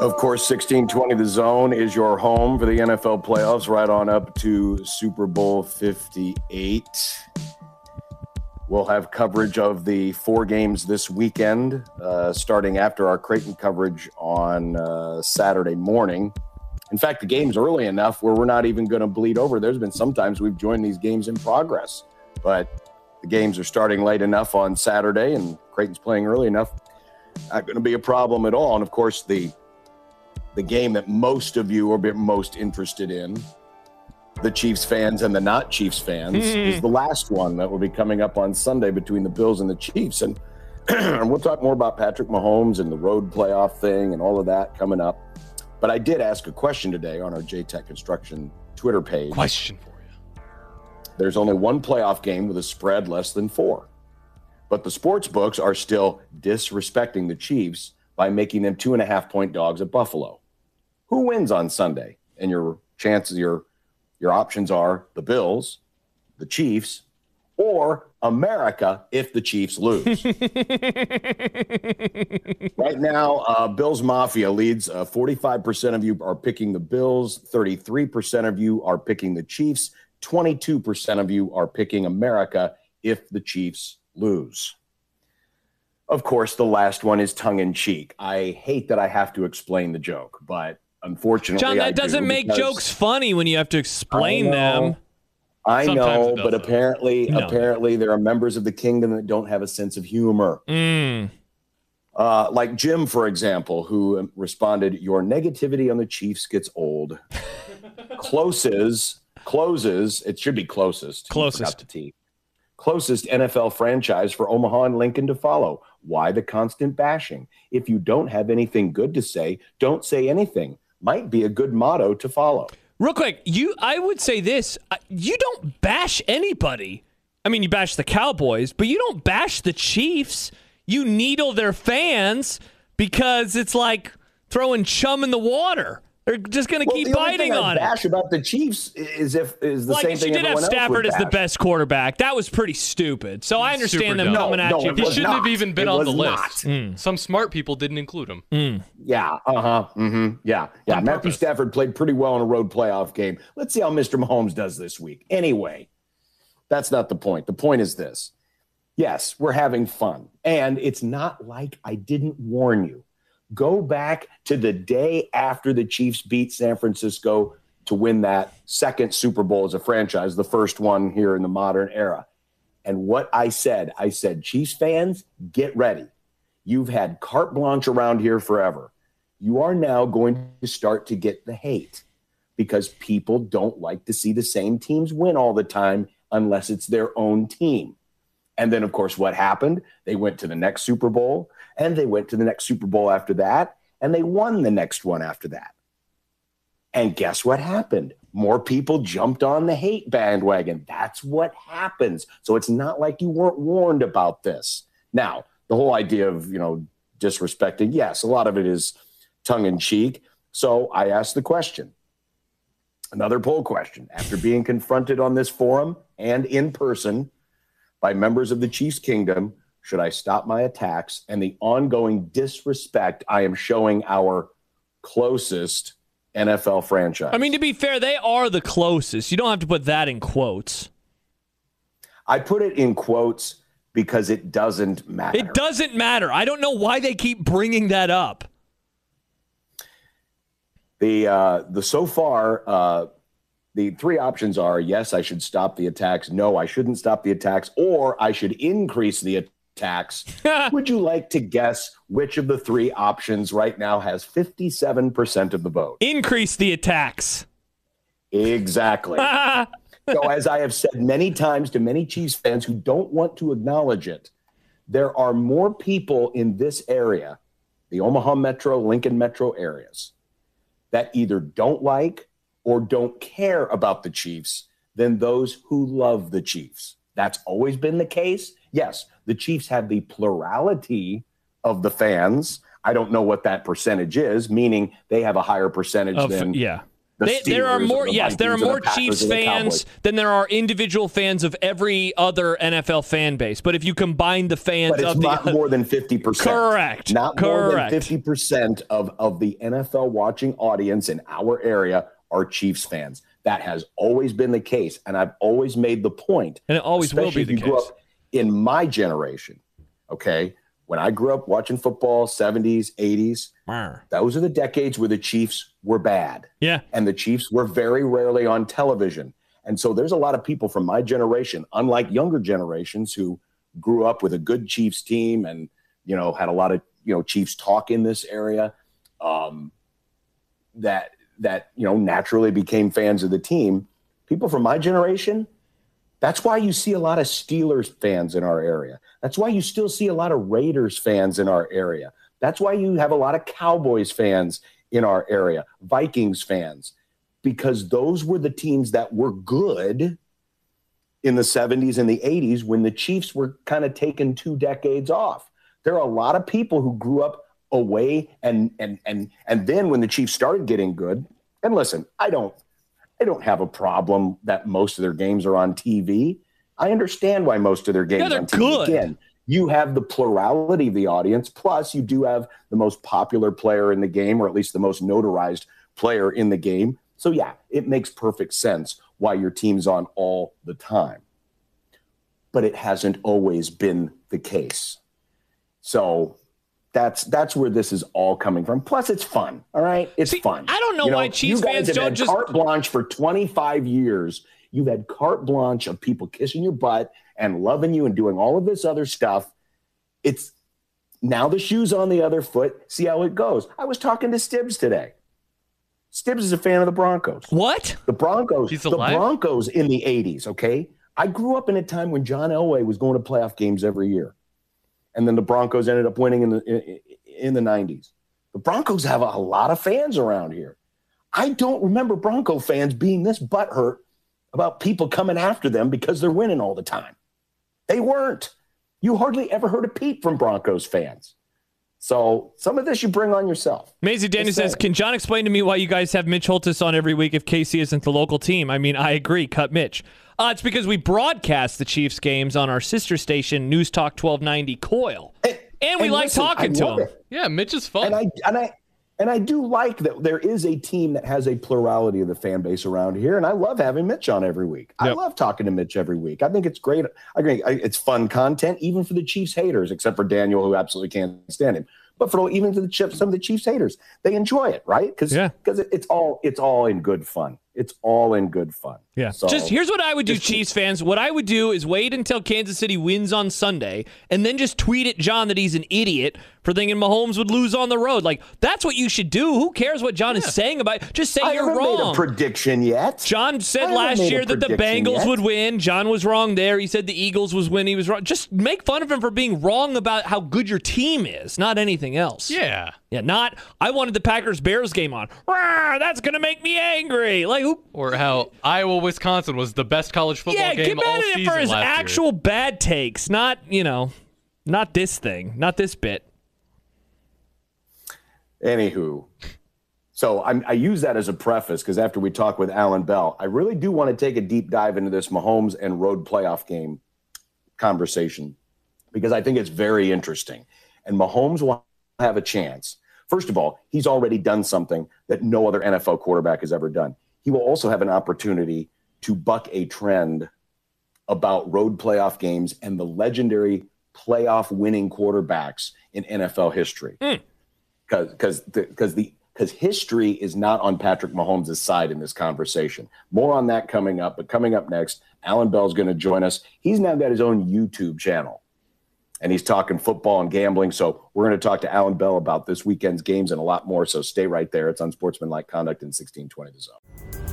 Of course, 1620 The Zone is your home for the NFL playoffs, right on up to Super Bowl 58. We'll have coverage of the four games this weekend, uh, starting after our Creighton coverage on uh, Saturday morning. In fact, the game's early enough where we're not even going to bleed over. There's been sometimes we've joined these games in progress, but the games are starting late enough on Saturday, and Creighton's playing early enough. Not going to be a problem at all. And of course, the the game that most of you are most interested in, the Chiefs fans and the not Chiefs fans, hmm. is the last one that will be coming up on Sunday between the Bills and the Chiefs. And, and we'll talk more about Patrick Mahomes and the road playoff thing and all of that coming up. But I did ask a question today on our JTech Construction Twitter page. Question for you. There's only one playoff game with a spread less than four. But the sports books are still disrespecting the Chiefs by making them two and a half point dogs at Buffalo. Who wins on Sunday? And your chances, your your options are the Bills, the Chiefs, or America if the Chiefs lose. right now, uh, Bills Mafia leads. Uh, 45% of you are picking the Bills, 33% of you are picking the Chiefs, 22% of you are picking America if the Chiefs lose. Of course, the last one is tongue in cheek. I hate that I have to explain the joke, but unfortunately, John, I that doesn't do make jokes funny when you have to explain I know. them. I Sometimes know, but apparently, No. apparently, there are members of the kingdom that don't have a sense of humor. Mm. Uh, like Jim, for example, who um, responded, "Your negativity on the Chiefs gets old." closes, closes. It should be closest. Closest. T. Closest NFL franchise for Omaha and Lincoln to follow. Why the constant bashing? If you don't have anything good to say, don't say anything. Might be a good motto to follow. Real quick, you I would say this: uh, you don't bash anybody. I mean, you bash the Cowboys, but you don't bash the Chiefs. You needle their fans because it's like throwing chum in the water. They're just going to Well, keep the only biting thing I on it. bash about the Chiefs is if is the like same you thing did have Stafford as the best quarterback. That was pretty stupid. So I understand Super them dumb. coming at No, you. no, He shouldn't have even been It on the was list. not. Some smart people didn't include him. Yeah, uh huh. Mm-hmm. Yeah, yeah. On Matthew purpose. Stafford played pretty well in a road playoff game. Let's see how Mr. Mahomes does this week. Anyway, that's not the point. The point is this yes, we're having fun. And it's not like I didn't warn you. Go back to the day after the Chiefs beat San Francisco to win that second Super Bowl as a franchise, the first one here in the modern era. And what I said, I said, Chiefs fans, get ready. You've had carte blanche around here forever. You are now going to start to get the hate because people don't like to see the same teams win all the time unless it's their own team. And then, of course, what happened? They went to the next Super Bowl and they went to the next Super Bowl after that and they won the next one after that. And guess what happened? More people jumped on the hate bandwagon. That's what happens. So it's not like you weren't warned about this. Now, the whole idea of, you know, disrespecting, yes, a lot of it is tongue in cheek. So I asked the question another poll question. After being confronted on this forum and in person by members of the Chiefs Kingdom, should I stop my attacks and the ongoing disrespect I am showing our closest NFL franchise? I mean, to be fair, they are the closest. You don't have to put that in quotes. I put it in quotes because it doesn't matter. It doesn't matter. I don't know why they keep bringing that up. The uh, the so far uh, the three options are yes, I should stop the attacks. No, I shouldn't stop the attacks, or I should increase the attacks. Would you like to guess which of the three options right now has fifty seven percent of the vote? Increase the attacks. Exactly. so, as I have said many times to many Chiefs fans who don't want to acknowledge it, there are more people in this area, the Omaha Metro, Lincoln Metro areas, that either don't like or don't care about the Chiefs than those who love the Chiefs. That's always been the case. Yes, the Chiefs have the plurality of the fans. I don't know what that percentage is, meaning they have a higher percentage Of- than yeah. the They, there are more, the yes, there are or the more Chiefs fans than there are individual fans of every other NFL fan base. But if you combine the fans but it's of not the more than 50%. Correct. Not more than 50% of, of the NFL watching audience in our area are Chiefs fans. That has always been the case. And I've always made the point. And it always will be if the you case. up in my generation, okay? When I grew up watching football, 70s, 80s, those are the decades where the Chiefs were bad yeah. and the Chiefs were very rarely on television. And so there's a lot of people from my generation, unlike younger generations who grew up with a good Chiefs team and you know had a lot of you know Chiefs talk in this area, um, that that you know naturally became fans of the team. People from my generation, that's why you see a lot of Steelers fans in our area. That's why you still see a lot of Raiders fans in our area. That's why you have a lot of Cowboys fans in our area, Vikings fans, because those were the teams that were good in the 70s and the 80s when the Chiefs were kind of taken two decades off. There are a lot of people who grew up away and and and and then when the Chiefs started getting good, and listen, I don't I don't have a problem that most of their games are on TV. I understand why most of their games they're on TV. good. Again, you have the plurality of the audience, plus you do have the most popular player in the game, or at least the most notarized player in the game. So yeah, it makes perfect sense why your team's on all the time. But it hasn't always been the case. So that's that's where this is all coming from. Plus, it's fun. All right, it's See, fun. I don't know why Chiefs fans don't had just- carte blanche for 25 years. You've had carte blanche of people kissing your butt and loving you and doing all of this other stuff. It's now the shoe's on the other foot. See how it goes. I was talking to Stibbs today. Stibbs is a fan of the Broncos. What? The Broncos, He's the alive? Broncos in the 80s, okay? I grew up in a time when John Elway was going to playoff games every year. And then the Broncos ended up winning in the in, in the 90s. The Broncos have a, a lot of fans around here. I don't remember Bronco fans being this butthurt about people coming after them because they're winning all the time. They weren't. You hardly ever heard a peep from Broncos fans. So some of this you bring on yourself. Maisie Daniel says. Can John explain to me why you guys have Mitch Holthus on every week if KC isn't the local team? I mean, I agree. Cut Mitch. Uh, it's because we broadcast the Chiefs games on our sister station, News Talk 1290 KOIL. And, we and like listen, talking I to love him. it. Yeah, Mitch is fun. and I and I and I do like that there is a team that has a plurality of the fan base around here, and I love having Mitch on every week. I love talking to Mitch every week. I think it's great. I agree. It's fun content, even for the Chiefs haters, except for Daniel, who absolutely can't stand him. But for even to the Chiefs, some of the Chiefs haters, they enjoy it, right? Because Yeah. because it's all it's all in good fun. It's all in good fun. Yeah. So just here's what I would do, just Chiefs fans. What I would do is wait until Kansas City wins on Sunday and then just tweet at John that he's an idiot for thinking Mahomes would lose on the road. Like, that's what you should do. Who cares what John is saying about Just say I you're haven't made a wrong. prediction yet. John said last year that the Bengals yet. would win. John was wrong there. He said the Eagles was when he was wrong. Just make fun of him for being wrong about how good your team is, not anything else. yeah. Yeah, not I wanted the Packers Bears game on. Rawr, that's gonna make me angry. Like who Or how Iowa Wisconsin was the best college football Yeah, game get all mad at him season for his last year. actual bad takes, not, you know, not this thing, not this bit. Anywho, so I'm, I use that as a preface because after we talk with Alan Bell, I really do want to take a deep dive into this Mahomes and road playoff game conversation because I think it's very interesting. And Mahomes will have a chance. First of all, he's already done something that no other NFL quarterback has ever done. He will also have an opportunity to buck a trend about road playoff games and the legendary playoff winning quarterbacks in NFL history hmm. because because because the because history is not on Patrick Mahomes' side in this conversation. More on that coming up. But coming up next, Alan Bell's going to join us. He's now got his own YouTube channel, and he's talking football and gambling. So we're going to talk to Alan Bell about this weekend's games and a lot more. So stay right there. It's unsportsmanlike conduct in 1620 the zone.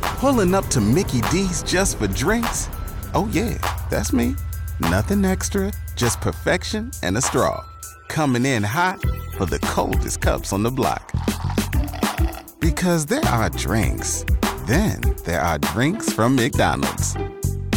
Pulling up to Mickey D's just for drinks? Oh, yeah, that's me. Nothing extra, just perfection and a straw. Coming in hot for the coldest cups on the block. Because there are drinks, then there are drinks from McDonald's.